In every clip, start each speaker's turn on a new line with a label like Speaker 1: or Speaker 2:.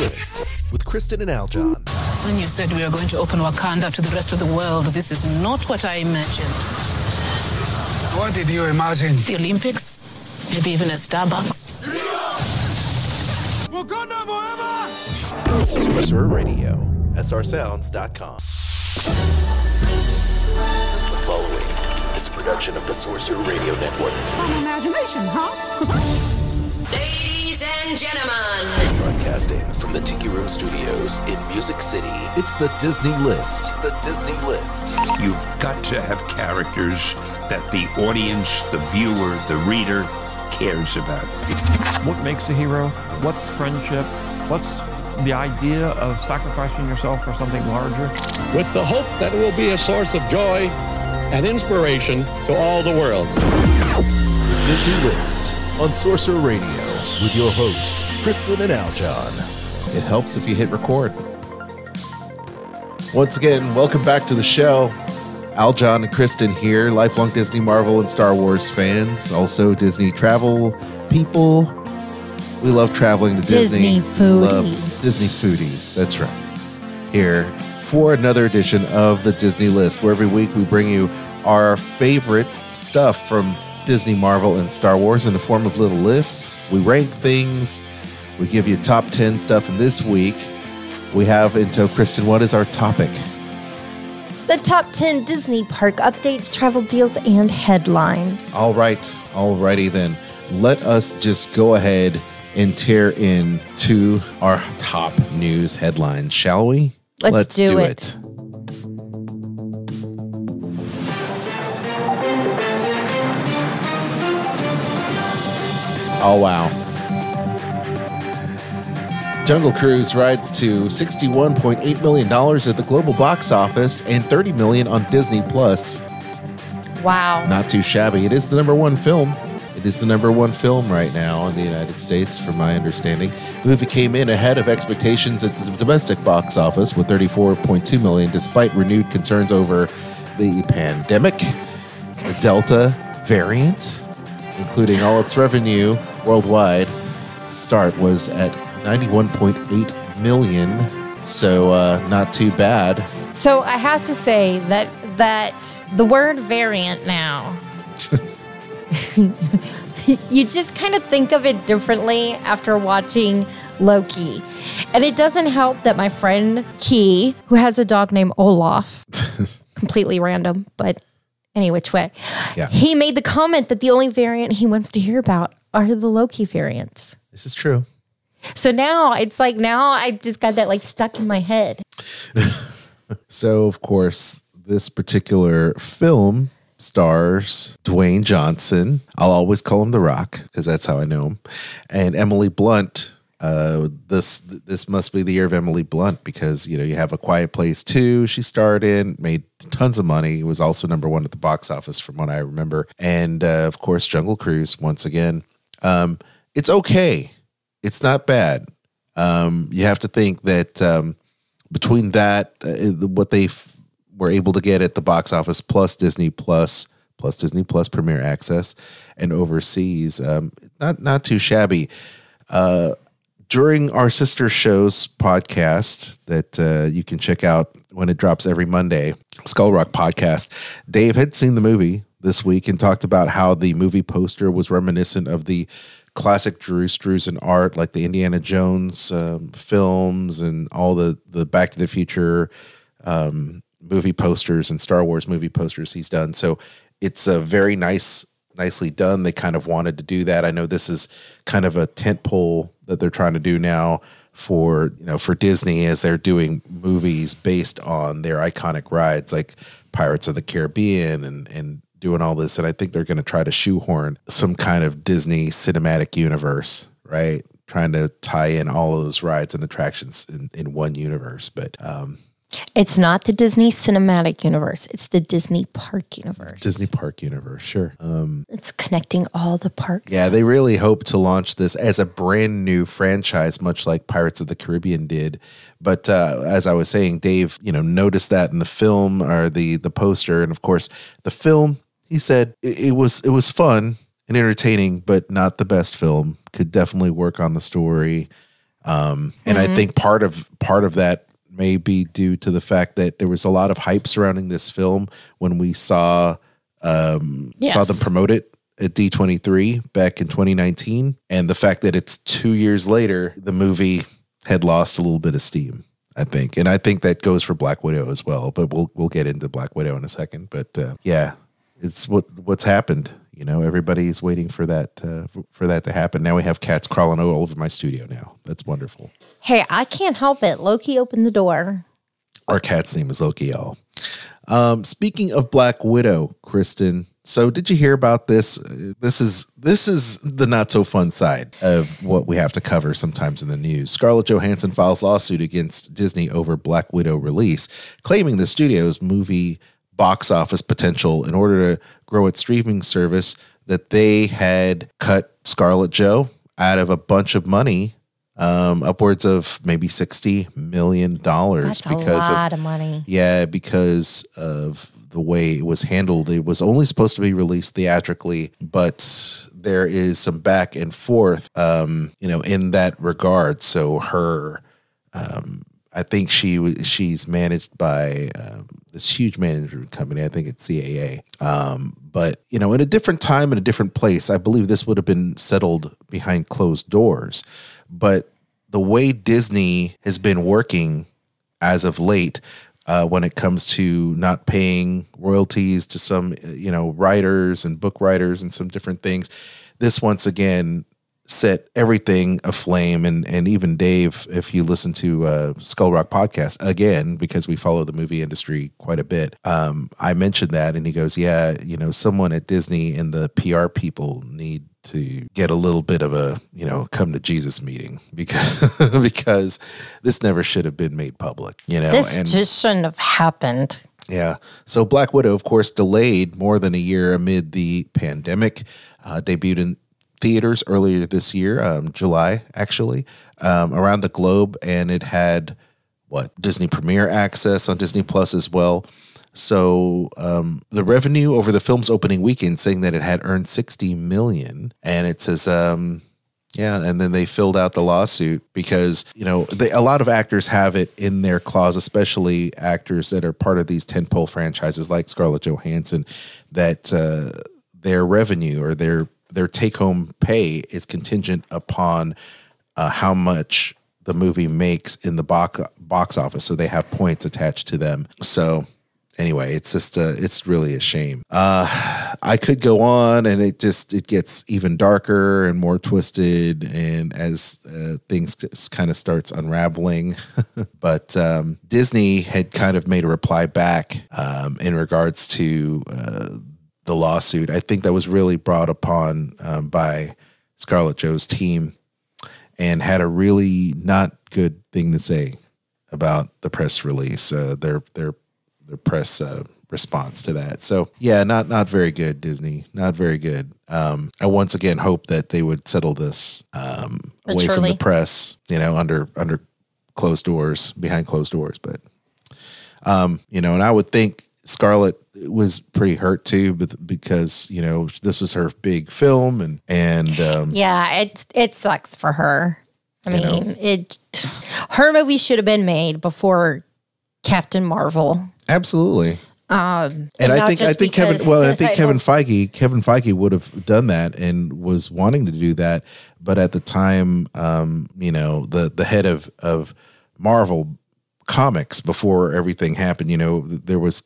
Speaker 1: List with Kristen and Aljon.
Speaker 2: When you said we were going to open Wakanda to the rest of the world, this is not what I imagined.
Speaker 3: What did you imagine?
Speaker 2: The Olympics? Maybe even a Starbucks?
Speaker 3: Wakanda forever!
Speaker 1: Sorcerer Radio, srsounds.com. The following is a production of the Sorcerer Radio Network.
Speaker 4: imagination, huh?
Speaker 5: Ladies and gentlemen,
Speaker 1: Broadcasting from the Tiki Room Studios in Music City, it's the Disney List. The Disney List.
Speaker 6: You've got to have characters that the audience, the viewer, the reader cares about.
Speaker 7: What makes a hero? What's friendship? What's the idea of sacrificing yourself for something larger?
Speaker 8: with the hope that it will be a source of joy and inspiration to all the world.
Speaker 1: The Disney List on Sorcerer Radio with your hosts, Kristen and Aljon. It helps if you hit record. Once again, welcome back to the show. Aljon and Kristen here, lifelong Disney, Marvel, and Star Wars fans, also Disney travel people. We love traveling to Disney.
Speaker 9: Disney
Speaker 1: We Love
Speaker 9: foodies.
Speaker 1: Disney foodies. That's right. Here for another edition of the Disney List, where every week we bring you our favorite stuff from Disney, Marvel, and Star Wars in the form of little lists. We rank things. We give you top 10 stuff. And this week we have into Kristen, what is our topic?
Speaker 9: The top 10 Disney park updates, travel deals, and headlines.
Speaker 1: All right, All righty then. Let us just go ahead and tear into our top news headlines, shall we?
Speaker 9: Let's do it.
Speaker 1: Oh wow. Jungle Cruise rides to $61.8 million at the global box office and 30 million on Disney Plus.
Speaker 9: Wow.
Speaker 1: Not too shabby. It is the number one film. It is the number one film right now in the United States, from my understanding. The movie came in ahead of expectations at the domestic box office with 34.2 million, despite renewed concerns over the pandemic, the Delta variant, including all its revenue worldwide start was at 91.8 million. So uh, not too bad.
Speaker 10: So I have to say that that the word variant now you just kind of think of it differently after watching Loki. And it doesn't help that my friend Key, who has a dog named Olaf, completely random, but any which way,
Speaker 1: Yeah.
Speaker 10: he made the comment that the only variant he wants to hear about are the Loki variants.
Speaker 1: This is true.
Speaker 10: So now it's like now I just got that like stuck in my head.
Speaker 1: So, of course, this particular film stars Dwayne Johnson. I'll always call him The Rock because that's how I know him. And Emily Blunt. Uh, this this must be the year of Emily Blunt because you know you have a Quiet Place too. She starred in, made tons of money. Was also number one at the box office from what I remember. And uh, of course, Jungle Cruise once again. Um, it's okay. It's not bad. Um, you have to think that um, between that, uh, what they f- were able to get at the box office, plus Disney Plus, plus Disney Plus Premier Access, and overseas, um, not not too shabby. Uh, during our sister shows podcast that uh, you can check out when it drops every Monday, Skull Rock podcast, Dave had seen the movie this week and talked about how the movie poster was reminiscent of the classic Drew Struzan art, like the Indiana Jones um, films and all the the Back to the Future um, movie posters and Star Wars movie posters he's done. So it's a very nice, nicely done. They kind of wanted to do that. I know this is kind of a tent pole that they're trying to do now for you know for Disney as they're doing movies based on their iconic rides like Pirates of the Caribbean and and doing all this and I think they're going to try to shoehorn some kind of Disney cinematic universe, right? Trying to tie in all of those rides and attractions in, in one universe, but um
Speaker 10: It's not the Disney cinematic universe, it's the Disney park universe.
Speaker 1: Disney Park universe, sure. Um
Speaker 10: It's connecting all the parks.
Speaker 1: Yeah, they really hope to launch this as a brand new franchise, much like Pirates of the Caribbean did. But uh, as I was saying, Dave, you know, noticed that in the film or the the poster, and of course, the film. He said it, it was it was fun and entertaining, but not the best film. Could definitely work on the story, um, and I
Speaker 11: Mhm.
Speaker 1: think part of part of that may be due to the fact that there was a lot of hype surrounding this film when we saw um, saw them promote it at D23 back in 2019. And the fact that it's two years later, the movie had lost a little bit of steam, I think. And I think that goes for Black Widow as well. But we'll we'll get into Black Widow in a second. But uh, yeah, it's what what's happened. You know, everybody's waiting for that uh, for that to happen. Now we have cats crawling all over my studio. Now that's wonderful.
Speaker 10: Hey, I can't help it. Loki opened the door.
Speaker 1: Our cat's name is Loki, y'all. Um, speaking of Black Widow, Kristen. So did you hear about this? Uh, This is this is the not so fun side of what we have to cover sometimes in the news. Scarlett Johansson files lawsuit against Disney over Black Widow release, claiming the studio's movie box office potential in order to grow its streaming service that they had cut Scarlett Joe out of a bunch of money um, upwards of maybe sixty million dollars
Speaker 10: That's a lot of money.
Speaker 1: yeah, because of the way it was handled. It was only supposed to be released theatrically, but there is some back and forth, um, you know, in that regard. So her, um, I think she she's managed by um, this huge management company. I think it's CAA. Um, but you know, in a different time, in a different place, I believe this would have been settled behind closed doors. But the way Disney has been working as of late uh, when it comes to not paying royalties to some you know writers and book writers and some different things this once again set everything aflame and and even dave if you listen to uh skull rock podcast again because we follow the movie industry quite a bit um i mentioned that and he goes yeah you know someone at disney and the pr people need to get a little bit of a you know come to jesus meeting because because this never should have been made public you know
Speaker 10: this just shouldn't have happened.
Speaker 1: yeah. So Black Widow, of course, delayed more than a year amid the pandemic. Uh, debuted in theaters earlier this year, um, July, actually, um, around the globe. And it had what Disney Premiere access on Disney Plus as well. So um, the revenue over the film's opening weekend, saying that it had earned 60 million. And it says, um, Yeah, and then they filled out the lawsuit because you know they, a lot of actors have it in their clause, especially actors that are part of these tentpole franchises like Scarlett Johansson, that uh, their revenue or their their take home pay is contingent upon uh, how much the movie makes in the box box office. So they have points attached to them. So anyway, it's just uh, it's really a shame. Uh, I could go on, and it just it gets even darker and more twisted, and as uh, things kind of starts unraveling. but um, Disney had kind of made a reply back um, in regards to uh, the lawsuit. I think that was really brought upon um, by Scarlett Joe's team, and had a really not good thing to say about the press release. Uh, their their the press uh, response to that. So yeah, not not very good, Disney. Not very good. Um, I once again hope that they would settle this um, away from the press. You know, under under closed doors, behind closed doors. But um, you know, and I would think Scarlett was pretty hurt too, but because you know this is her big film, and and um,
Speaker 10: Yeah, it it sucks for her. I
Speaker 1: You know?
Speaker 10: mean, it her movie should have been made before Captain Marvel.
Speaker 1: absolutely.
Speaker 10: Um,
Speaker 1: And I think I think Kevin well I think
Speaker 10: I
Speaker 1: Kevin Feige Kevin Feige would have done that and was wanting to do that, but at the time, um, you know, the the head of of Marvel Comics before everything happened, you know, there was.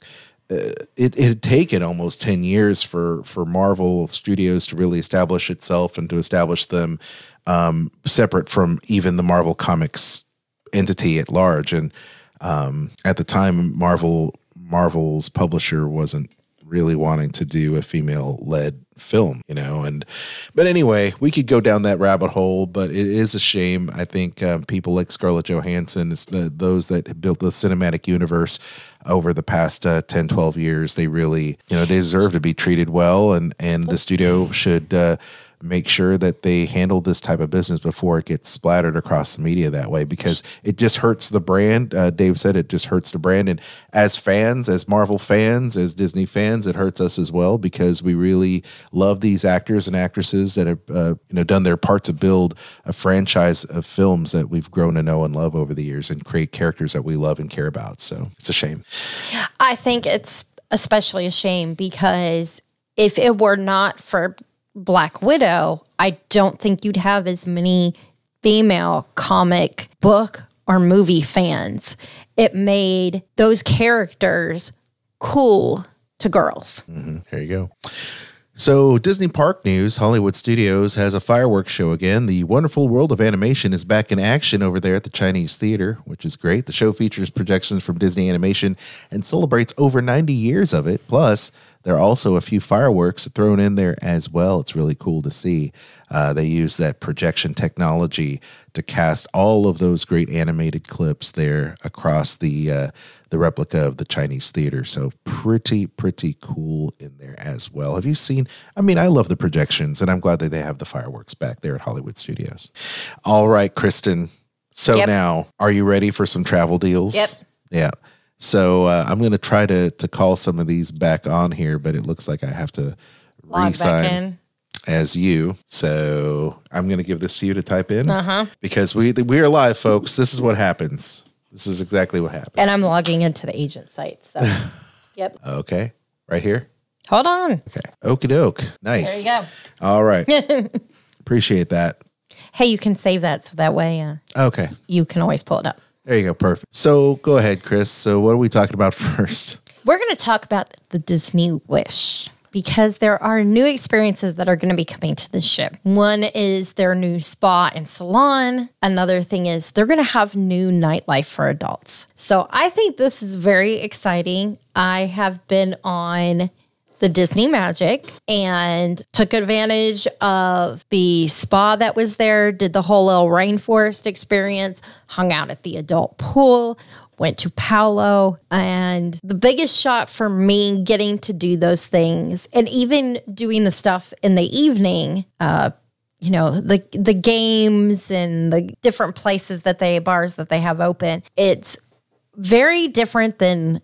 Speaker 1: It, it had taken almost 10 years for for Marvel Studios to really establish itself and to establish them um, separate from even the Marvel Comics entity at large. And um, at the time, Marvel Marvel's publisher wasn't really wanting to do a female led film, you know. And but anyway, we could go down that rabbit hole, but it is a shame. I think um, people like Scarlett Johansson, it's the those that built the cinematic universe over the past uh, 10 12 years they really you know they deserve to be treated well and and the studio should uh, make sure that they handle this type of business before it gets splattered across the media that way because it just hurts the brand. Uh, Dave said it just hurts the brand, and as fans, as Marvel fans, as Disney fans, it hurts us as well because we really love these actors and actresses that have uh, you know done their part to build a franchise of films that we've grown to know and love over the years and create characters that we love and care about. So it's a shame.
Speaker 10: I think it's especially a shame because if it were not for Black Widow, I don't think you'd have as many female comic book or movie fans. It made those characters cool to girls. Mm-hmm.
Speaker 1: There you go. So, Disney Park News Hollywood Studios has a fireworks show again. The wonderful world of animation is back in action over there at the Chinese Theater, which is great. The show features projections from Disney Animation and celebrates over 90 years of it. Plus, there are also a few fireworks thrown in there as well. It's really cool to see. Uh, they use that projection technology to cast all of those great animated clips there across the uh, the replica of the Chinese theater. So pretty, pretty cool in there as well. Have you seen? I mean, I love the projections, and I'm glad that they have the fireworks back there at Hollywood Studios. All right, Kristen. So
Speaker 10: Yep.
Speaker 1: now, are you ready for some travel deals?
Speaker 10: Yep.
Speaker 1: Yeah. So uh, I'm going to try to to call some of these back on here, but it looks like I have to
Speaker 10: Log back in.
Speaker 1: as you. So I'm going to give this to you to type in
Speaker 10: Uh-huh.
Speaker 1: because we we are live, folks. This is what happens. This is exactly what happens.
Speaker 10: And I'm logging into the agent site. So, yep.
Speaker 1: Okay, right here.
Speaker 10: Hold on.
Speaker 1: Okay, okie doke. Nice.
Speaker 10: There you go.
Speaker 1: All right, appreciate that.
Speaker 10: hey, you can save that so that way uh,
Speaker 1: Okay,
Speaker 10: you can always pull it up.
Speaker 1: There you go. Perfect. So go ahead, Chris. So what are we talking about first?
Speaker 10: We're going to talk about the Disney Wish because there are new experiences that are going to be coming to the ship. One is their new spa and salon. Another thing is they're going to have new nightlife for adults. So I think this is very exciting. I have been on the Disney Magic and took advantage of the spa that was there, did the whole little rainforest experience, hung out at the adult pool, went to Palo. And the biggest shot for me getting to do those things and even doing the stuff in the evening, uh, you know, the the games and the different places that they bars that they have open, it's very different than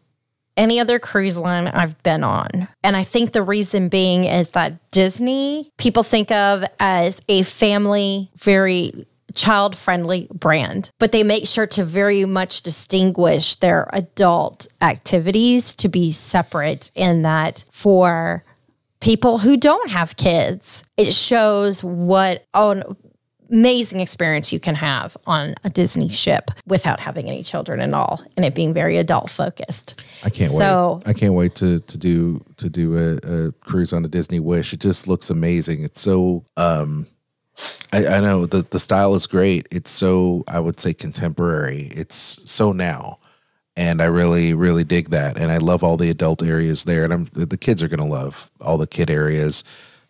Speaker 10: any other cruise line I've been on. And I think the reason being is that Disney, people think of as a family, very child friendly brand, but they make sure to very much distinguish their adult activities to be separate in that for people who don't have kids, it shows what an amazing experience you can have on a Disney ship without having any children at all and it being very adult focused.
Speaker 1: I can't
Speaker 10: So-
Speaker 1: wait. I can't wait to to do to do a, a cruise on a Disney Wish. It just looks amazing. It's so um I, I know the the style is great. It's so I would say contemporary. It's so now. And I really, really dig that. And I love all the adult areas there. And I'm the kids are gonna love all the kid areas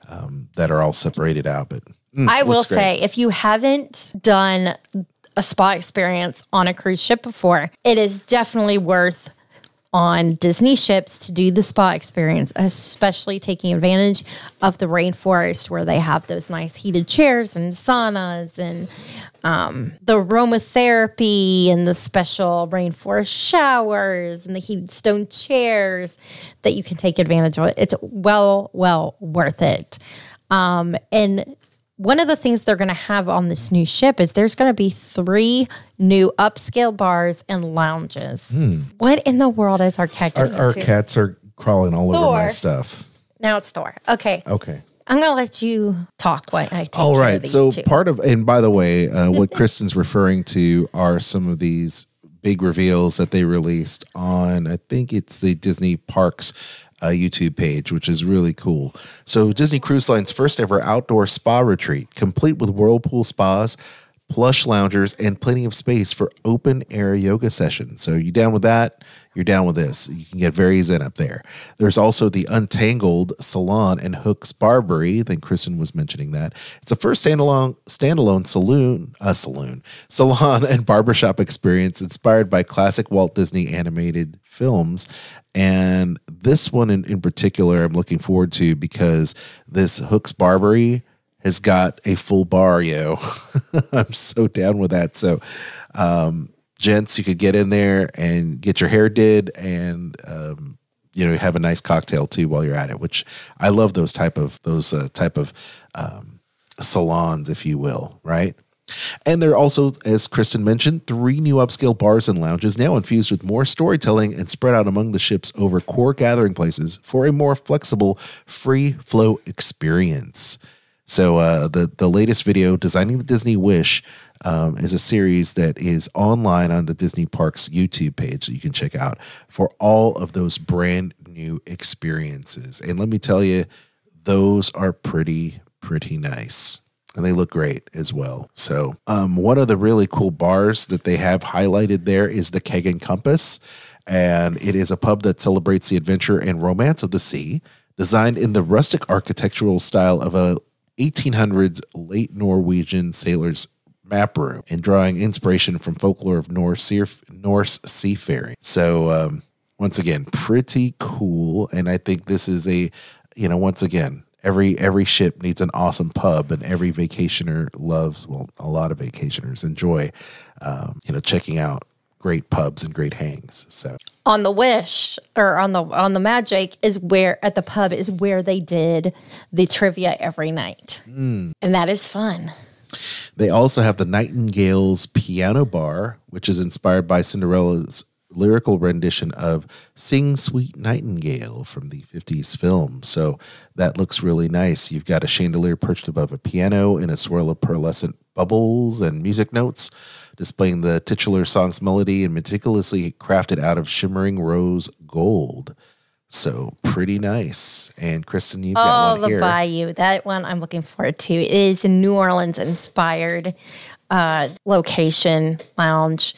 Speaker 1: um, that are all separated out. But mm,
Speaker 10: I will
Speaker 1: great.
Speaker 10: say, if you haven't done a spa experience on a cruise ship before, it is definitely worth on Disney ships to do the spa experience, especially taking advantage of the rainforest where they have those nice heated chairs and saunas and um, the aromatherapy and the special rainforest showers and the heated stone chairs that you can take advantage of. It's well, well worth it. Um, and one of the things they're going to have on this new ship is there's going to be three new upscale bars and lounges.
Speaker 1: Hmm.
Speaker 10: What in the world is our cat
Speaker 1: Our, our cats are crawling all over my stuff.
Speaker 10: Now it's Thor. Okay.
Speaker 1: Okay.
Speaker 10: I'm going to let you talk while I take
Speaker 1: All
Speaker 10: these
Speaker 1: So
Speaker 10: two.
Speaker 1: part of, and by the way, uh, what Kristen's referring to are some of these big reveals that they released on. I think it's the Disney Parks uh, YouTube page, which is really cool. So Disney Cruise Line's first ever outdoor spa retreat, complete with whirlpool spas. Plush loungers and plenty of space for open air yoga sessions. So, you down with that? You're down with this. You can get very zen up there. There's also the Untangled Salon and Hook's Barbery. I think Kristen was mentioning that. It's the first standalone standalone saloon, uh, saloon, salon and barbershop experience inspired by classic Walt Disney animated films. And this one in, in particular, I'm looking forward to because this Hook's Barbery has got a full bar, yo. I'm so down with that. So, um, gents, you could get in there and get your hair did and, um, you know, have a nice cocktail too while you're at it, which I love those type of, those uh, type of, um, salons, if you will, right? And there are also, as Kristen mentioned, three new upscale bars and lounges now infused with more storytelling and spread out among the ships over core gathering places for a more flexible, free flow experience. So uh, the the latest video, designing the Disney Wish, um, is a series that is online on the Disney Parks YouTube page that you can check out for all of those brand new experiences. And let me tell you, those are pretty pretty nice. And they look great as well. So, um, one of the really cool bars that they have highlighted there is the Keg and Compass. And it is a pub that celebrates the adventure and romance of the sea, designed in the rustic architectural style of a 1800s late Norwegian sailor's map room and drawing inspiration from folklore of Norse, Norse seafaring. So, um, once again, pretty cool. And I think this is a, you know, once again, every every ship needs an awesome pub, and every vacationer loves. Well, a lot of vacationers enjoy, um, you know, checking out great pubs and great hangs. So
Speaker 10: on the Wish or on the on the Magic is where at the pub is where they did the trivia every night,
Speaker 1: Mm.
Speaker 10: and that is fun.
Speaker 1: They also have the Nightingale's Piano Bar, which is inspired by Cinderella's lyrical rendition of Sing Sweet Nightingale from the 50s film. So that looks really nice. You've got a chandelier perched above a piano in a swirl of pearlescent bubbles and music notes, displaying the titular song's melody and meticulously crafted out of shimmering rose gold. So pretty nice. And Kristen, you've got
Speaker 10: Oh,
Speaker 1: one
Speaker 10: the
Speaker 1: here.
Speaker 10: Bayou. That one I'm looking forward to. It is New Orleans inspired uh, location lounge.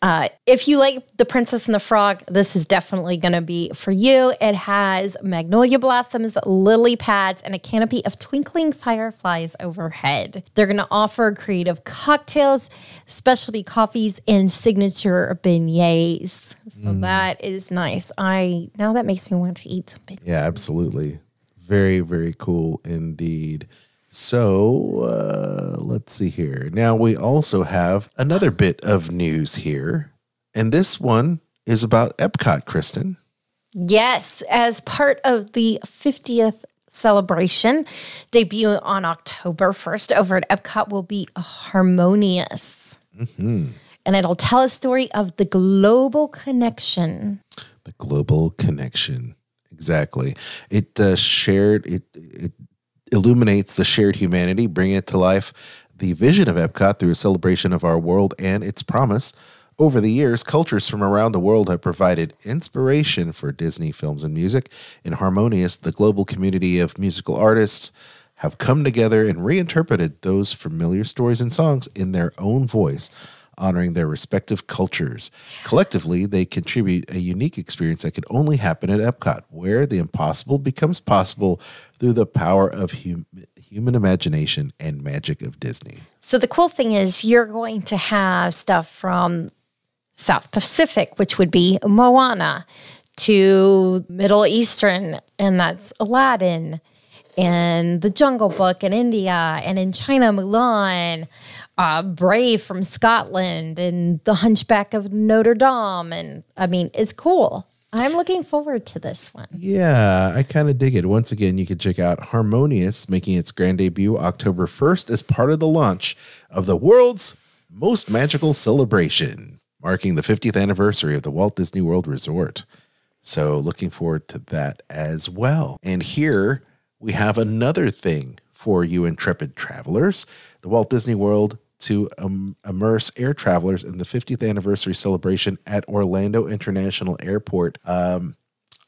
Speaker 10: Uh, if you like The Princess and the Frog, this is definitely going to be for you. It has magnolia blossoms, lily pads, and a canopy of twinkling fireflies overhead. They're going to offer creative cocktails, specialty coffees, and signature beignets. So
Speaker 1: Mm.
Speaker 10: that is nice. I now that makes me want to eat something.
Speaker 1: Yeah, absolutely. Very, very cool indeed. So uh, let's see here. Now we also have another bit of news here, and this one is about Epcot, Kristen.
Speaker 10: Yes, as part of the 50th celebration, debut on October 1st over at Epcot will be Harmonious.
Speaker 1: Mm-hmm.
Speaker 10: And it'll tell a story of the global connection.
Speaker 1: The global connection. Exactly. It uh, shared, it, it illuminates the shared humanity, bringing it to life the vision of Epcot through a celebration of our world and its promise. Over the years, cultures from around the world have provided inspiration for Disney films and music. In Harmonious, the global community of musical artists have come together and reinterpreted those familiar stories and songs in their own voice, honoring their respective cultures. Collectively, they contribute a unique experience that can only happen at Epcot, where the impossible becomes possible through the power of hum- human imagination and magic of Disney.
Speaker 10: So the cool thing is you're going to have stuff from South Pacific, which would be Moana, to Middle Eastern, and that's Aladdin, and The Jungle Book in India, and in China, Mulan, uh, Brave from Scotland, and The Hunchback of Notre Dame. And I mean, it's cool. I'm looking forward to this one.
Speaker 1: Yeah, I kind of dig it. Once again, you can check out Harmonious making its grand debut October 1st as part of the launch of the world's most magical celebration, marking the 50th anniversary of the Walt Disney World Resort. So, looking forward to that as well. And here we have another thing for you intrepid travelers the Walt Disney World to um, immerse air travelers in the 50th anniversary celebration at Orlando International Airport. Um,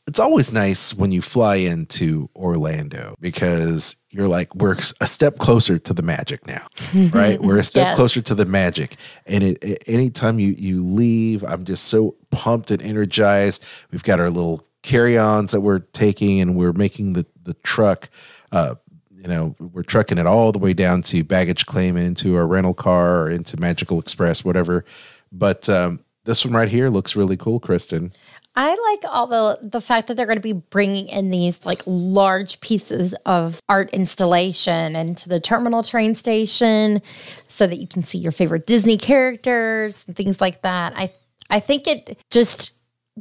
Speaker 1: it's always nice when you fly into Orlando because you're like, we're a step closer to the magic now, right? we're a step
Speaker 10: Yes.
Speaker 1: closer to the magic. And it, it- anytime you, you leave, I'm just so pumped and energized. We've got our little carry ons that we're taking and we're making the, the truck, uh, you know, we're trucking it all the way down to baggage claim into our rental car or into Magical Express, whatever. But um, this one right here looks really cool, Kristen.
Speaker 10: I like all the the fact that they're going to be bringing in these like large pieces of art installation into the terminal train station, so that you can see your favorite Disney characters and things like that. I I think it just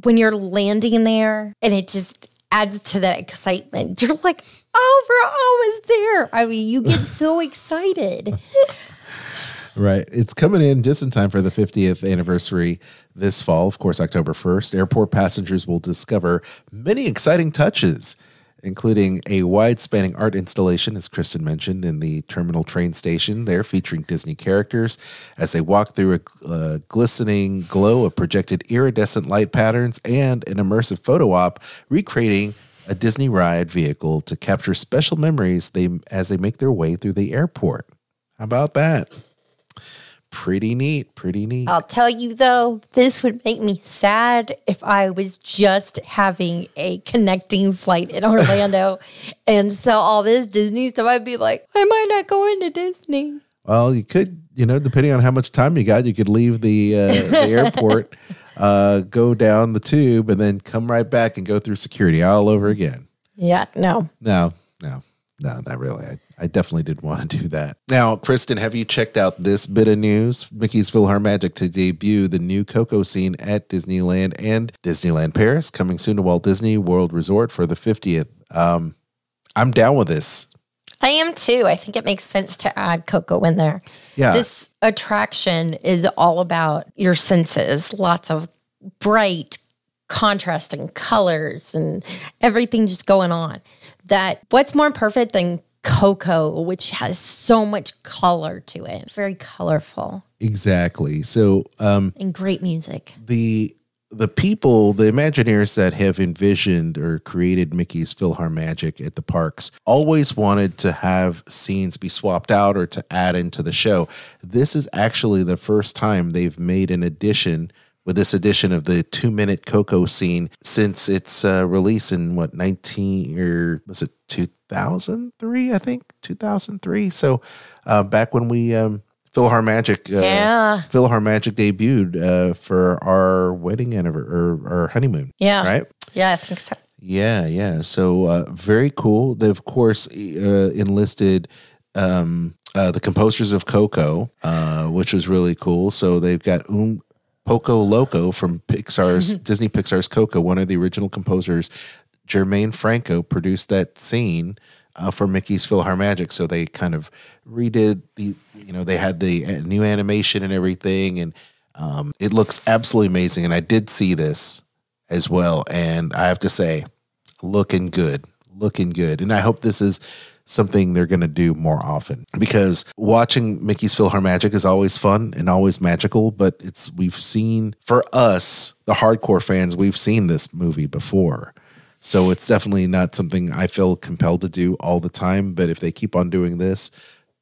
Speaker 10: when you're landing there and it just adds to that excitement. You're like, oh, we're almost there. I mean, you get so excited.
Speaker 1: Right. It's coming in just in time for the 50th anniversary this fall, of course, October 1st. Airport passengers will discover many exciting touches, including a wide spanning art installation, as Kristen mentioned, in the terminal train station there, featuring Disney characters as they walk through a uh, glistening glow of projected iridescent light patterns and an immersive photo op recreating a Disney ride vehicle to capture special memories they as they make their way through the airport. How about that? Pretty neat, pretty neat.
Speaker 10: I'll tell you though, this would make me sad if I was just having a connecting flight in Orlando and sell all this Disney stuff. I'd be like, I might not go into Disney.
Speaker 1: Well, you could, you know, depending on how much time you got, you could leave the uh, the airport, uh, go down the tube, and then come right back and go through security all over again.
Speaker 10: Yeah, no.
Speaker 1: No, no, no, not really. I, I definitely did want to do that. Now, Kristen, have you checked out this bit of news? Mickey's PhilharMagic to debut the new Coco scene at Disneyland and Disneyland Paris, coming soon to Walt Disney World Resort for the 50th. Um, I'm down with this.
Speaker 10: I am too. I think it makes sense to add Coco in there.
Speaker 1: Yeah.
Speaker 10: This attraction is all about your senses, lots of bright, contrasting colors and everything just going on. That what's more perfect than Coco, which has so much color to it, very colorful
Speaker 1: Exactly. So, um,
Speaker 10: and great music.
Speaker 1: the the people, the Imagineers that have envisioned or created Mickey's PhilharMagic at the parks always wanted to have scenes be swapped out or to add into the show. This is actually the first time they've made an addition with this edition of the two minute Coco scene since its uh, release in what 19 or was it 2003? I think 2003. So uh, back when we um, PhilharMagic, uh,
Speaker 10: Yeah.
Speaker 1: PhilharMagic debuted uh, for our wedding anniversary or our honeymoon.
Speaker 10: Yeah.
Speaker 1: Right.
Speaker 10: Yeah, I think so.
Speaker 1: Yeah, yeah. So uh, very cool. They of course uh, enlisted um, uh, the composers of Coco, uh, which was really cool. So they've got um, Poco Loco from Pixar's Disney Pixar's Coco, one of the original composers, Jermaine Franco produced that scene uh, for Mickey's PhilharMagic. So they kind of redid the, you know, they had the uh, new animation and everything, and um, it looks absolutely amazing. And I did see this as well, and I have to say, looking good, looking good. And I hope this is something they're going to do more often because watching Mickey's PhilharMagic is always fun and always magical. But it's we've seen for us, the hardcore fans, we've seen this movie before. So it's definitely not something I feel compelled to do all the time. But if they keep on doing this,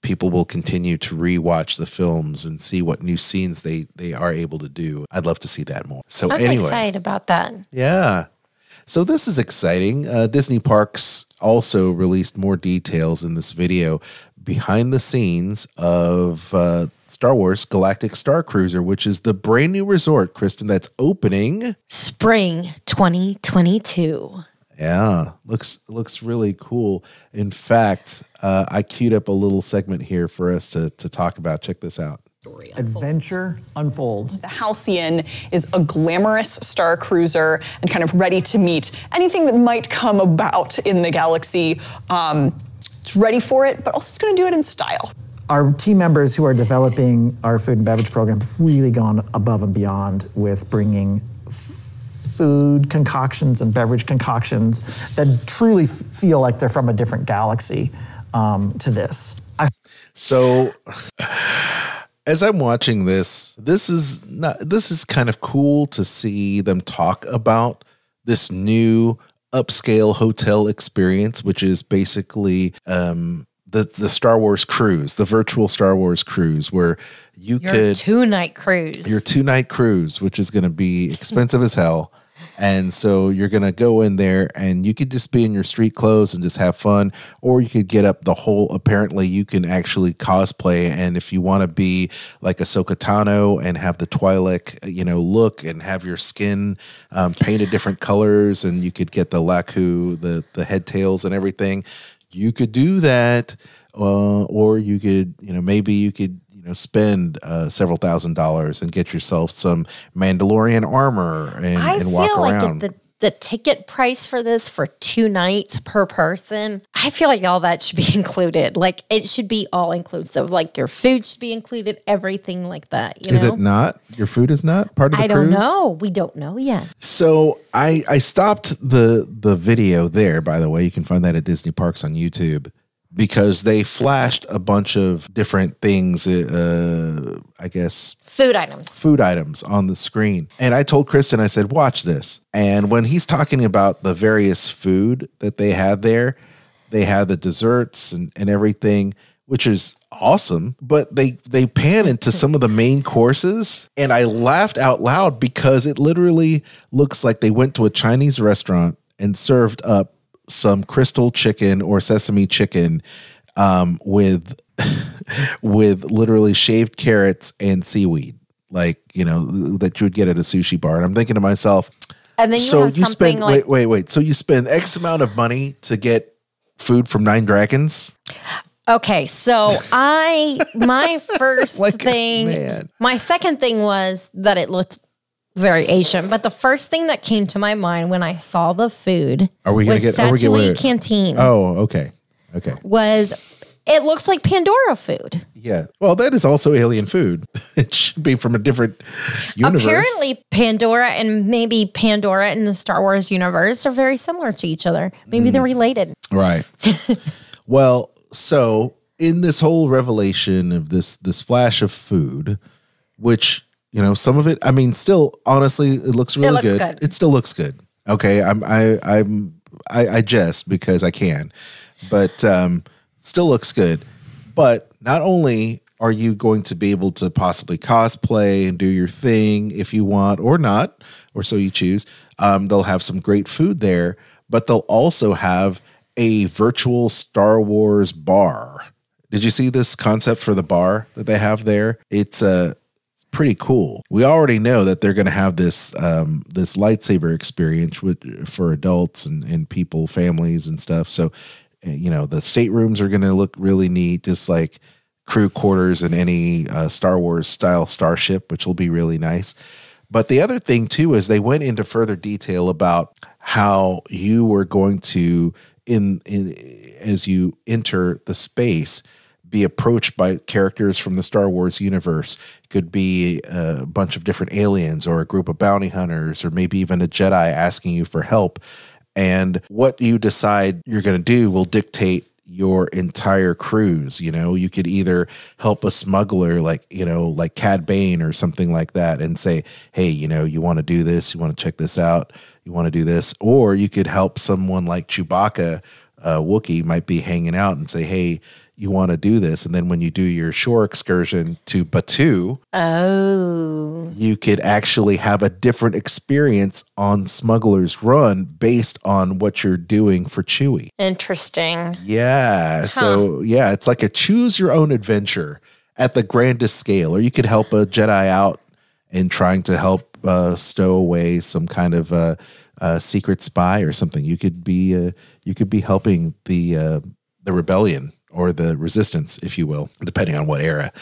Speaker 1: people will continue to rewatch the films and see what new scenes they they are able to do. I'd love to see that more. So
Speaker 10: I'm
Speaker 1: anyway,
Speaker 10: excited about that.
Speaker 1: yeah. So this is exciting. Uh, Disney Parks also released more details in this video behind the scenes of uh, Star Wars Galactic Star Cruiser, which is the brand new resort, Kristen, that's opening.
Speaker 10: Spring 2022.
Speaker 1: Yeah, looks looks really cool. In fact, uh, I queued up a little segment here for us to to talk about. Check this out.
Speaker 11: Story Adventure unfolds.
Speaker 12: The Halcyon is a glamorous star cruiser and kind of ready to meet anything that might come about in the galaxy. Um, it's ready for it, but also it's going to do it in style.
Speaker 11: Our team members who are developing our food and beverage program have really gone above and beyond with bringing food concoctions and beverage concoctions that truly f- feel like they're from a different galaxy um, to this. I-
Speaker 1: So as I'm watching this, this is not this is kind of cool to see them talk about this new upscale hotel experience, which is basically um the the Star Wars cruise, the virtual Star Wars cruise, where you
Speaker 10: Your
Speaker 1: could
Speaker 10: two night cruise.
Speaker 1: your two night cruise, which is going to be expensive as hell. And so you're going to go in there and you could just be in your street clothes and just have fun. Or you could get up the whole, apparently, you can actually cosplay. And if you want to be like a Tano and have the Twi'lek, you know, look and have your skin um, painted different colors and you could get the lekku, the, the head tails and everything, you could do that. Uh, or you could, you know, maybe you could you know spend uh, several thousand dollars and get yourself some Mandalorian armor and,
Speaker 10: I
Speaker 1: and walk
Speaker 10: like
Speaker 1: around.
Speaker 10: the, the ticket price for this for two nights per person, I feel like all that should be included. Like it should be all inclusive. Like your food should be included, everything like that. You
Speaker 1: is
Speaker 10: know?
Speaker 1: it not? Your food is not part of the
Speaker 10: I don't know. We don't know yet.
Speaker 1: So I I stopped the the video there. By the way, you can find that at Disney Parks on YouTube because they flashed a bunch of different things. Uh, I guess
Speaker 10: Food items.
Speaker 1: food items on the screen. And I told Kristen, I said, watch this. And when he's talking about the various food that they had there, they had the desserts and, and everything, which is awesome. But they they pan into some of the main courses. And I laughed out loud because it literally looks like they went to a Chinese restaurant and served up some crystal chicken or sesame chicken um, with with literally shaved carrots and seaweed, like you know that you would get at a sushi bar. And I'm thinking to myself,
Speaker 10: And then you
Speaker 1: so you spend
Speaker 10: like
Speaker 1: wait wait wait, so you spend X amount of money to get food from Nine Dragons?
Speaker 10: Okay, so I my first thing,
Speaker 1: man.
Speaker 10: my second thing was that it looked very Asian, but the first thing that came to my mind when I saw the food
Speaker 1: Are we gonna
Speaker 10: was
Speaker 1: get? Are we
Speaker 10: Satu'li. Canteen.
Speaker 1: Oh, okay, okay,
Speaker 10: Was it looks like Pandora food?
Speaker 1: yeah. Well, that is also alien food. it should be from a different universe.
Speaker 10: Apparently, Pandora and maybe Pandora in the Star Wars universe are very similar to each other. Maybe
Speaker 1: Mm.
Speaker 10: they're related.
Speaker 1: Right. well, so in this whole revelation of this this flash of food, which you know some of it, I mean, still honestly, it looks really
Speaker 10: looks
Speaker 1: good.
Speaker 10: good.
Speaker 1: It still looks good. Okay, I'm I I'm I, I jest because I can, but um, still looks good. But not only are you going to be able to possibly cosplay and do your thing if you want or not, or so you choose. Um, they'll have some great food there, but they'll also have a virtual Star Wars bar. Did you see this concept for the bar that they have there? It's uh, pretty cool. We already know that they're going to have this um, this lightsaber experience with, for adults and, and people, families and stuff. So, uh, you know, the staterooms are going to look really neat, just like crew quarters in any uh, Star Wars style starship, which will be really nice. But the other thing too is they went into further detail about how you were going to in in as you enter the space be approached by characters from the Star Wars universe. It could be a bunch of different aliens or a group of bounty hunters or maybe even a Jedi asking you for help. And what you decide you're going to do will dictate your entire cruise. You know, you could either help a smuggler like, you know, like Cad Bane or something like that and say, hey, you know, you want to do this, you want to check this out, you want to do this. Or you could help someone like Chewbacca, uh, Wookiee might be hanging out and say, hey, you want to do this. And then when you do your shore excursion to Batuu,
Speaker 10: Oh.
Speaker 1: you could actually have a different experience on Smuggler's Run based on what you're doing for Chewie.
Speaker 10: Interesting.
Speaker 1: Yeah. So, yeah, it's like a choose your own adventure at the grandest scale. Or you could help a Jedi out in trying to help uh, stow away some kind of uh, uh, secret spy or something. You could be uh, you could be helping the uh, the rebellion or the resistance, if you will, depending on what era.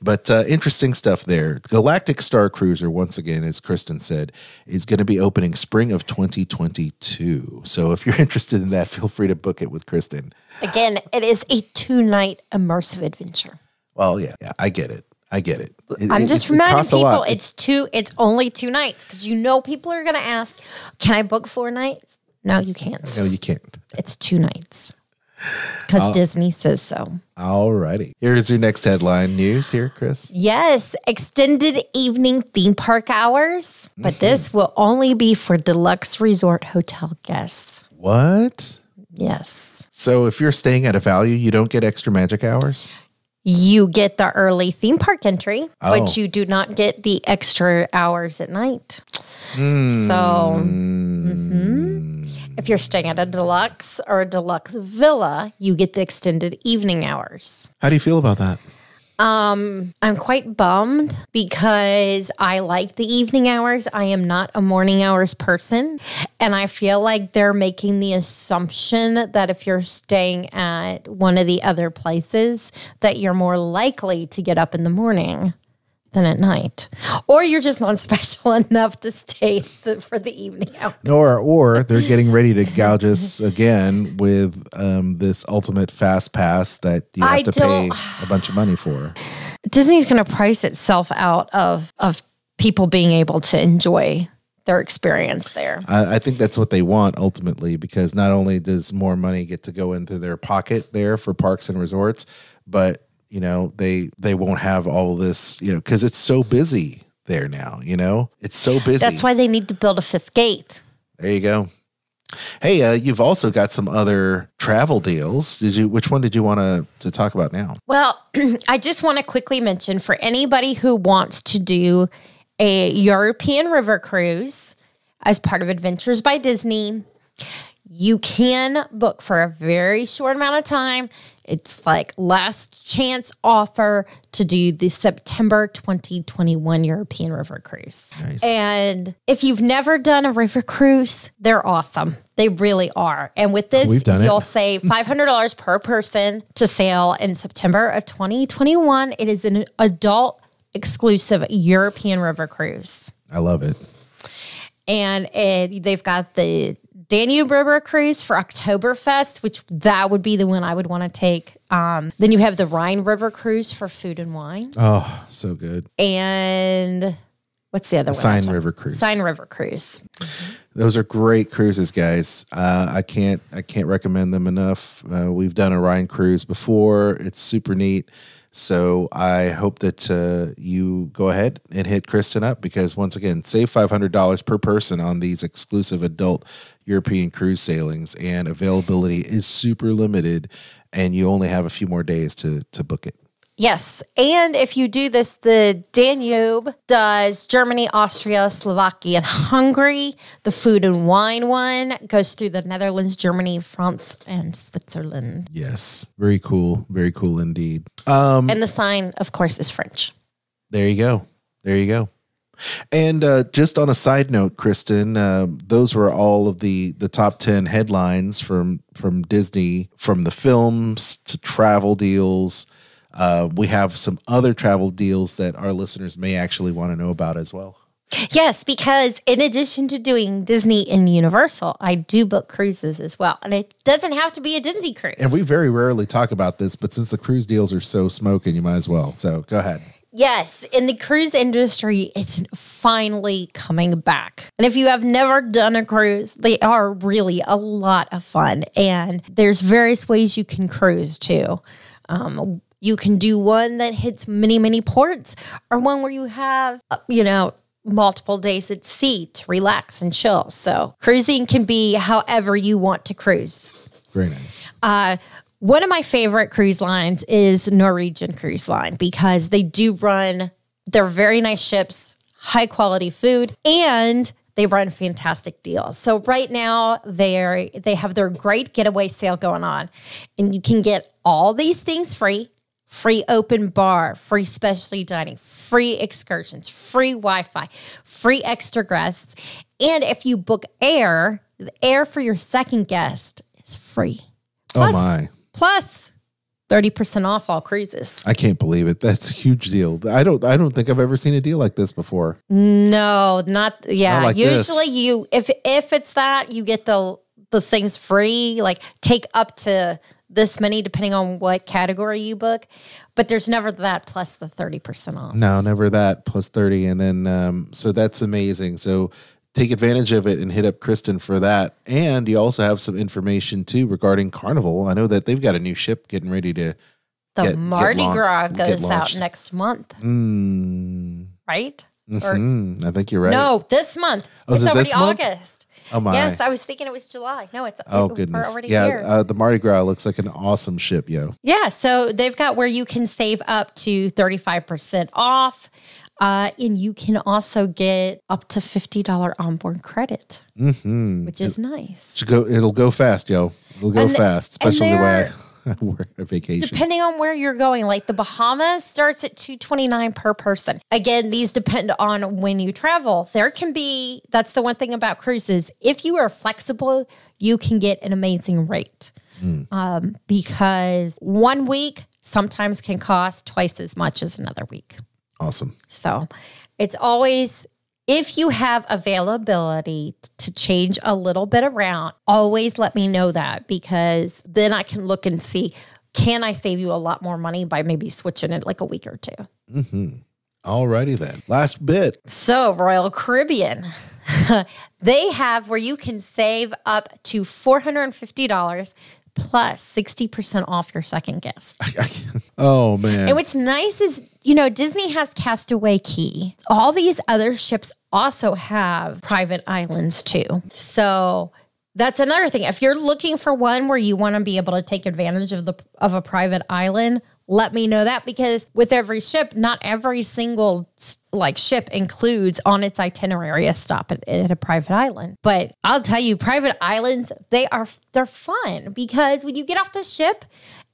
Speaker 1: But uh, interesting stuff there. Galactic Star Cruiser, once again, as Kristen said, is going to be opening spring of 2022. So if you're interested in that, feel free to book it with Kristen.
Speaker 10: Again, it is a two night immersive adventure.
Speaker 1: Well, yeah, yeah, I get it. I get it. It-
Speaker 10: I'm just
Speaker 1: it
Speaker 10: reminding
Speaker 1: a
Speaker 10: people it's two it's only two nights because you know people are gonna ask, Can I book four nights? No, you can't.
Speaker 1: no, you can't.
Speaker 10: It's two nights. Because Disney says so.
Speaker 1: Alrighty. Here's your next headline news here, Chris.
Speaker 10: Yes, extended evening theme park hours, but
Speaker 1: Mm-hmm.
Speaker 10: this will only be for deluxe resort hotel guests.
Speaker 1: What?
Speaker 10: Yes.
Speaker 1: So if you're staying at a value, you don't get extra magic hours?
Speaker 10: You get the early theme park entry,
Speaker 1: Oh.
Speaker 10: but you do not get the extra hours at night.
Speaker 1: Hmm.
Speaker 10: So, mhm. If you're staying at a deluxe or a deluxe villa, you get the extended evening hours.
Speaker 1: How do you feel about that?
Speaker 10: Um, I'm quite bummed because I like the evening hours. I am not a morning hours person. And I feel like they're making the assumption that if you're staying at one of the other places, that you're more likely to get up in the morning than at night. Or you're just not special enough to stay th- for the evening.
Speaker 1: Or or they're getting ready to gouge us again with um, this ultimate fast pass that you have
Speaker 10: I
Speaker 1: to pay a bunch of money for.
Speaker 10: Disney's going to price itself out of of people being able to enjoy their experience there.
Speaker 1: I, I think that's what they want ultimately, because not only does more money get to go into their pocket there for parks and resorts, but you know they they won't have all this, you know, because it's so busy there now. You know, it's so busy.
Speaker 10: That's why they need to build a fifth gate.
Speaker 1: There you go. Hey, uh, you've also got some other travel deals. Did you? Which one did you want to to talk about now?
Speaker 10: Well, I just want to quickly mention for anybody who wants to do a European river cruise as part of Adventures by Disney, you can book for a very short amount of time. It's like last chance offer to do the September 2021 European River Cruise.
Speaker 1: Nice.
Speaker 10: And if you've never done a river cruise, they're awesome. They really are. And with this,
Speaker 1: We've done it.
Speaker 10: you'll save $500 per person to sail in September of 2021. It is an adult exclusive European river cruise.
Speaker 1: I love it.
Speaker 10: And it, they've got the Danube River Cruise for Oktoberfest, which that would be the one I would want to take. Um, then you have the Rhine River Cruise for food and wine.
Speaker 1: Oh, so good.
Speaker 10: And what's the other one?
Speaker 1: Seine River Cruise.
Speaker 10: Seine River Cruise.
Speaker 1: Those are great cruises, guys. Uh, I can't I can't recommend them enough. Uh, we've done a Rhine cruise before. It's super neat. So I hope that uh, you go ahead and hit Kristen up because once again, save five hundred dollars per person on these exclusive adult European cruise sailings, and availability is super limited, and you only have a few more days to to book it.
Speaker 10: Yes. And if you do this, the Danube does Germany, Austria, Slovakia, and Hungary. The food and wine one goes through the Netherlands, Germany, France, and Switzerland.
Speaker 1: Yes, very cool, very cool indeed. Um,
Speaker 10: and the Seine, of course, is French.
Speaker 1: There you go. There you go. And uh, just on a side note, Kristen, uh, those were all of the the top ten headlines from from Disney, from the films to travel deals. Uh, we have some other travel deals that our listeners may actually want to know about as well.
Speaker 10: Yes, because in addition to doing Disney and Universal, I do book cruises as well. And it doesn't have to be a Disney cruise.
Speaker 1: And we very rarely talk about this, but since the cruise deals are so smoking, you might as well. So go ahead.
Speaker 10: Yes, in the cruise industry, it's finally coming back. And if you have never done a cruise, they are really a lot of fun. And there's various ways you can cruise too. Um, you can do one that hits many, many ports, or one where you have, uh, you know, multiple days at sea to relax and chill. So cruising can be however you want to cruise.
Speaker 1: Very nice.
Speaker 10: Uh, one of my favorite cruise lines is Norwegian Cruise Line because they do run, they're very nice ships, high quality food, and they run fantastic deals. So right now they're they have their great getaway sale going on. And you can get all these things free. Free open bar, free specialty dining, free excursions, free Wi-Fi, free extra guests. And if you book air, the air for your second guest is free.
Speaker 1: oh my.
Speaker 10: Plus 30% off all cruises.
Speaker 1: I can't believe it. That's a huge deal. I don't I don't think I've ever seen a deal like this before.
Speaker 10: No, not yeah.
Speaker 1: Not like this.
Speaker 10: Usually you if if it's that, you get the the things free, like take up to this many depending on what category you book. But there's never that plus the 30% off.
Speaker 1: No, never that. Plus 30. And then um, so that's amazing. So take advantage of it and hit up Kristen for that. And you also have some information too regarding Carnival. I know that they've got a new ship getting ready to
Speaker 10: The
Speaker 1: get- get
Speaker 10: Mardi
Speaker 1: laun-
Speaker 10: Gras
Speaker 1: get
Speaker 10: goes out next month,
Speaker 1: Mm,
Speaker 10: right? Or-
Speaker 1: mhm. I think you're right.
Speaker 10: No, this month.
Speaker 1: Oh,
Speaker 10: it's already
Speaker 1: this month? Oh my.
Speaker 10: Yes, I was thinking it was July. No, it's
Speaker 1: Oh
Speaker 10: it-
Speaker 1: goodness.
Speaker 10: We're already
Speaker 1: Yeah,
Speaker 10: here.
Speaker 1: uh, the Mardi Gras looks like an awesome ship, yo.
Speaker 10: Yeah, so they've got where you can save up to 35% off. Uh, and you can also get up to $50 onboard credit,
Speaker 1: Mm-hmm.
Speaker 10: which is nice.
Speaker 1: Go. It'll go fast, yo. It'll go
Speaker 10: And-
Speaker 1: fast, especially the way work a vacation.
Speaker 10: Depending on where you're going, like the Bahamas starts at 229 per person. Again, these depend on when you travel. There can be that's the one thing about cruises. If you are flexible, you can get an amazing rate. Um, because one week sometimes can cost twice as much as another week.
Speaker 1: Awesome.
Speaker 10: So it's always, if you have availability to change a little bit around, always let me know that because then I can look and see can I save you a lot more money by maybe switching it like a week or two.
Speaker 1: Mm-hmm. Alrighty then. Last bit.
Speaker 10: So, Royal Caribbean, they have where you can save up to $450 plus 60% off your second guest.
Speaker 1: Oh man.
Speaker 10: And what's nice is, you know, Disney has Castaway Cay. All these other ships also have private islands too. So that's another thing. If you're looking for one where you want to be able to take advantage of the of a private island, let me know that because with every ship, not every single like ship includes on its itinerary a stop at, at a private island. But I'll tell you, private islands they are they're fun because when you get off the ship,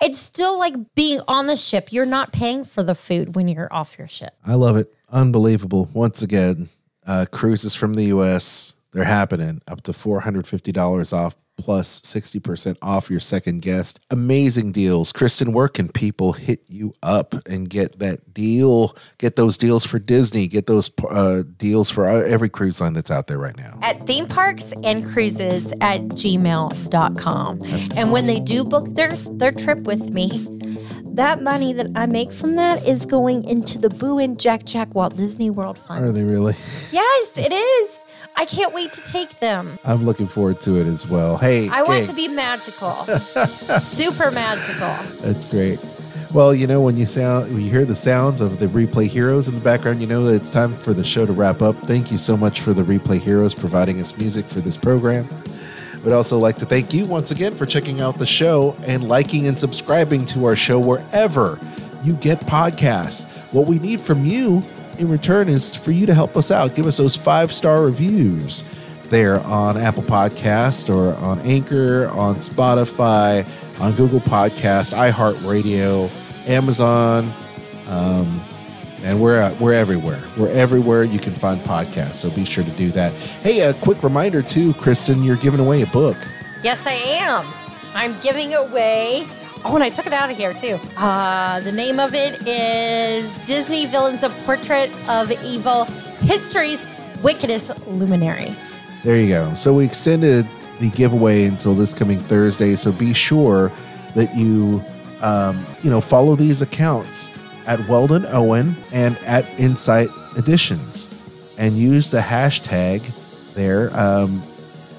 Speaker 10: it's still like being on the ship. You're not paying for the food when you're off your ship.
Speaker 1: I love it. Unbelievable. Once again, uh, cruises from the U.S. They're happening up to four hundred fifty dollars off plus sixty percent off your second guest. Amazing deals. Kristen, where can people hit you up and get that deal? Get those deals for Disney. Get those uh, deals for every cruise line that's out there right now.
Speaker 10: At theme parks and cruises at gmail.com. And when they do book their their trip with me, that money that I make from that is going into the Boo and Jack Jack Walt Disney World Fund.
Speaker 1: Are they really?
Speaker 10: Yes, it is. I can't wait to take them.
Speaker 1: I'm looking forward to it as well. Hey,
Speaker 10: I want to be magical. Super magical.
Speaker 1: That's great. Well, you know, when you sound when you hear the sounds of the replay heroes in the background, you know that it's time for the show to wrap up. Thank you so much for the replay heroes providing us music for this program. We'd also like to thank you once again for checking out the show and liking and subscribing to our show wherever you get podcasts. What we need from you in return is for you to help us out. Give us those five star reviews there on Apple Podcast or on Anchor, on Spotify, on Google Podcast, iHeartRadio, Amazon, um, and we're we're everywhere. We're everywhere you can find podcasts. So be sure to do that. Hey, a quick reminder too, Kristen, you're giving away a book.
Speaker 10: Yes, I am. I'm giving away. Oh, and I took it out of here too. Uh, the name of it is Disney Villains: A Portrait of Evil: History's wickedest luminaries.
Speaker 1: There you go. So we extended the giveaway until this coming Thursday. So be sure that you, um, you know, follow these accounts at Weldon Owen and at Insight Editions, and use the hashtag there, um,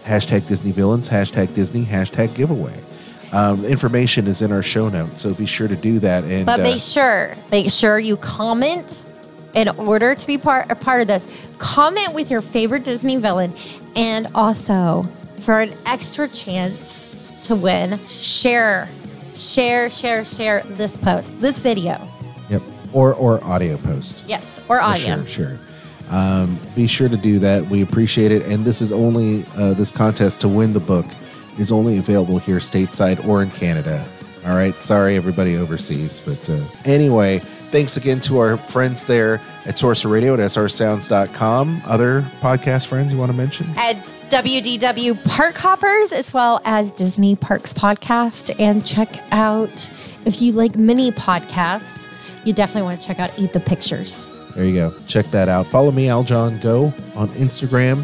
Speaker 1: hashtag Disney Villains, hashtag Disney, hashtag giveaway. Um, information is in our show notes, so be sure to do that. And
Speaker 10: But
Speaker 1: uh,
Speaker 10: make sure, make sure you comment in order to be part a part of this. Comment with your favorite Disney villain, and also for an extra chance to win, share, share, share, share this post, this video.
Speaker 1: Yep. Or or audio post.
Speaker 10: Yes, or audio.
Speaker 1: Sure, sure. Um, be sure to do that. We appreciate it. And this is only uh, this contest to win the book is only available here stateside or in Canada. All right. Sorry, everybody overseas. But uh, anyway, thanks again to our friends there at Sorcerer Radio at srsounds.com. Other podcast friends you want to mention?
Speaker 10: At WDW Park Hoppers, as well as Disney Parks Podcast. And check out, if you like mini podcasts, you definitely want to check out Eat the Pictures.
Speaker 1: There you go. Check that out. Follow me, Aljon Go, on Instagram,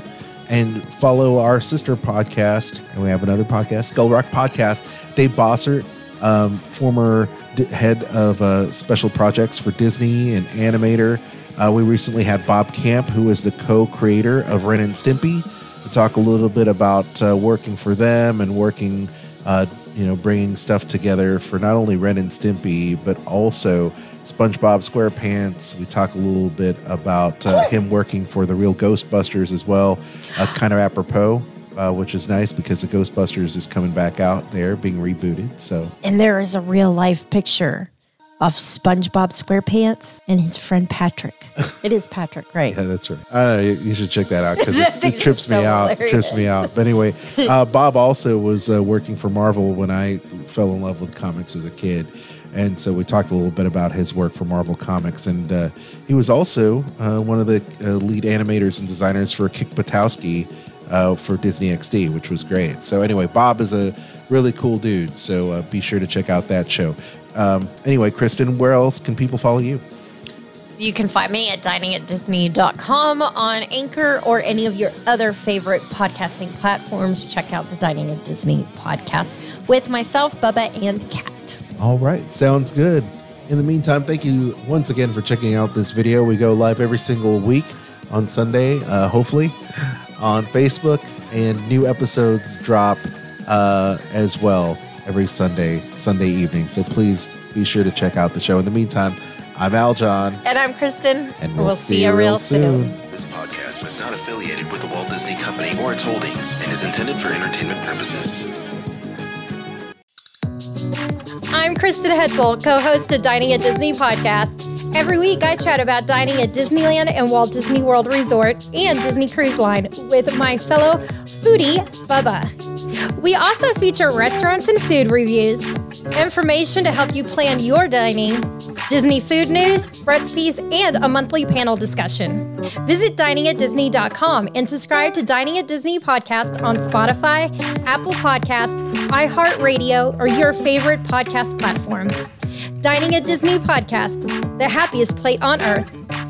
Speaker 1: and follow our sister podcast. And we have another podcast, Skull Rock Podcast. Dave Bossert, um, former d- head of uh, special projects for Disney and animator. Uh, we recently had Bob Camp, who is the co-creator of Ren and Stimpy, to talk a little bit about uh, working for them and working, uh, you know, bringing stuff together for not only Ren and Stimpy but also SpongeBob SquarePants. We talk a little bit about uh, him working for the real Ghostbusters as well, uh, kind of apropos, uh, which is nice because the Ghostbusters is coming back out there, being rebooted. So
Speaker 10: And there is a real life picture of SpongeBob SquarePants and his friend Patrick. It is Patrick, right?
Speaker 1: Yeah, that's right. I don't know. You you should check that out because it, it trips me
Speaker 10: so
Speaker 1: out.
Speaker 10: hilarious.
Speaker 1: Trips me out. But anyway, uh, Bob also was uh, working for Marvel when I fell in love with comics as a kid, and so we talked a little bit about his work for Marvel Comics, and uh, he was also uh, one of the uh, lead animators and designers for Kick Buttowski uh, for Disney XD, which was great. So anyway, Bob is a really cool dude. So uh, be sure to check out that show. Um, anyway, Kristen, where else can people follow you?
Speaker 10: You can find me at diningatdisney.com on Anchor or any of your other favorite podcasting platforms. Check out the Dining at Disney podcast with myself, Bubba, and Kat.
Speaker 1: All right, sounds good. In the meantime, thank you once again for checking out this video. We go live every single week on Sunday, uh, hopefully, on Facebook, and new episodes drop uh, as well every Sunday, Sunday evening. So please be sure to check out the show. In the meantime, I'm Aljon.
Speaker 10: And I'm Kristen.
Speaker 1: And we'll see you
Speaker 10: you
Speaker 1: real
Speaker 10: real soon.
Speaker 1: This podcast is not affiliated with the Walt Disney Company or its holdings and is intended for entertainment purposes.
Speaker 9: I'm Kristen Hetzel, co host of Dining at Disney podcast. Every week, I chat about dining at Disneyland and Walt Disney World Resort and Disney Cruise Line with my fellow foodie, Bubba. We also feature restaurants and food reviews, information to help you plan your dining, Disney food news, recipes, and a monthly panel discussion. Visit diningatdisney.com and subscribe to Dining at Disney podcast on Spotify, Apple Podcast, iHeartRadio, or your favorite podcast platform. Dining at Disney podcast, the happiest plate on earth.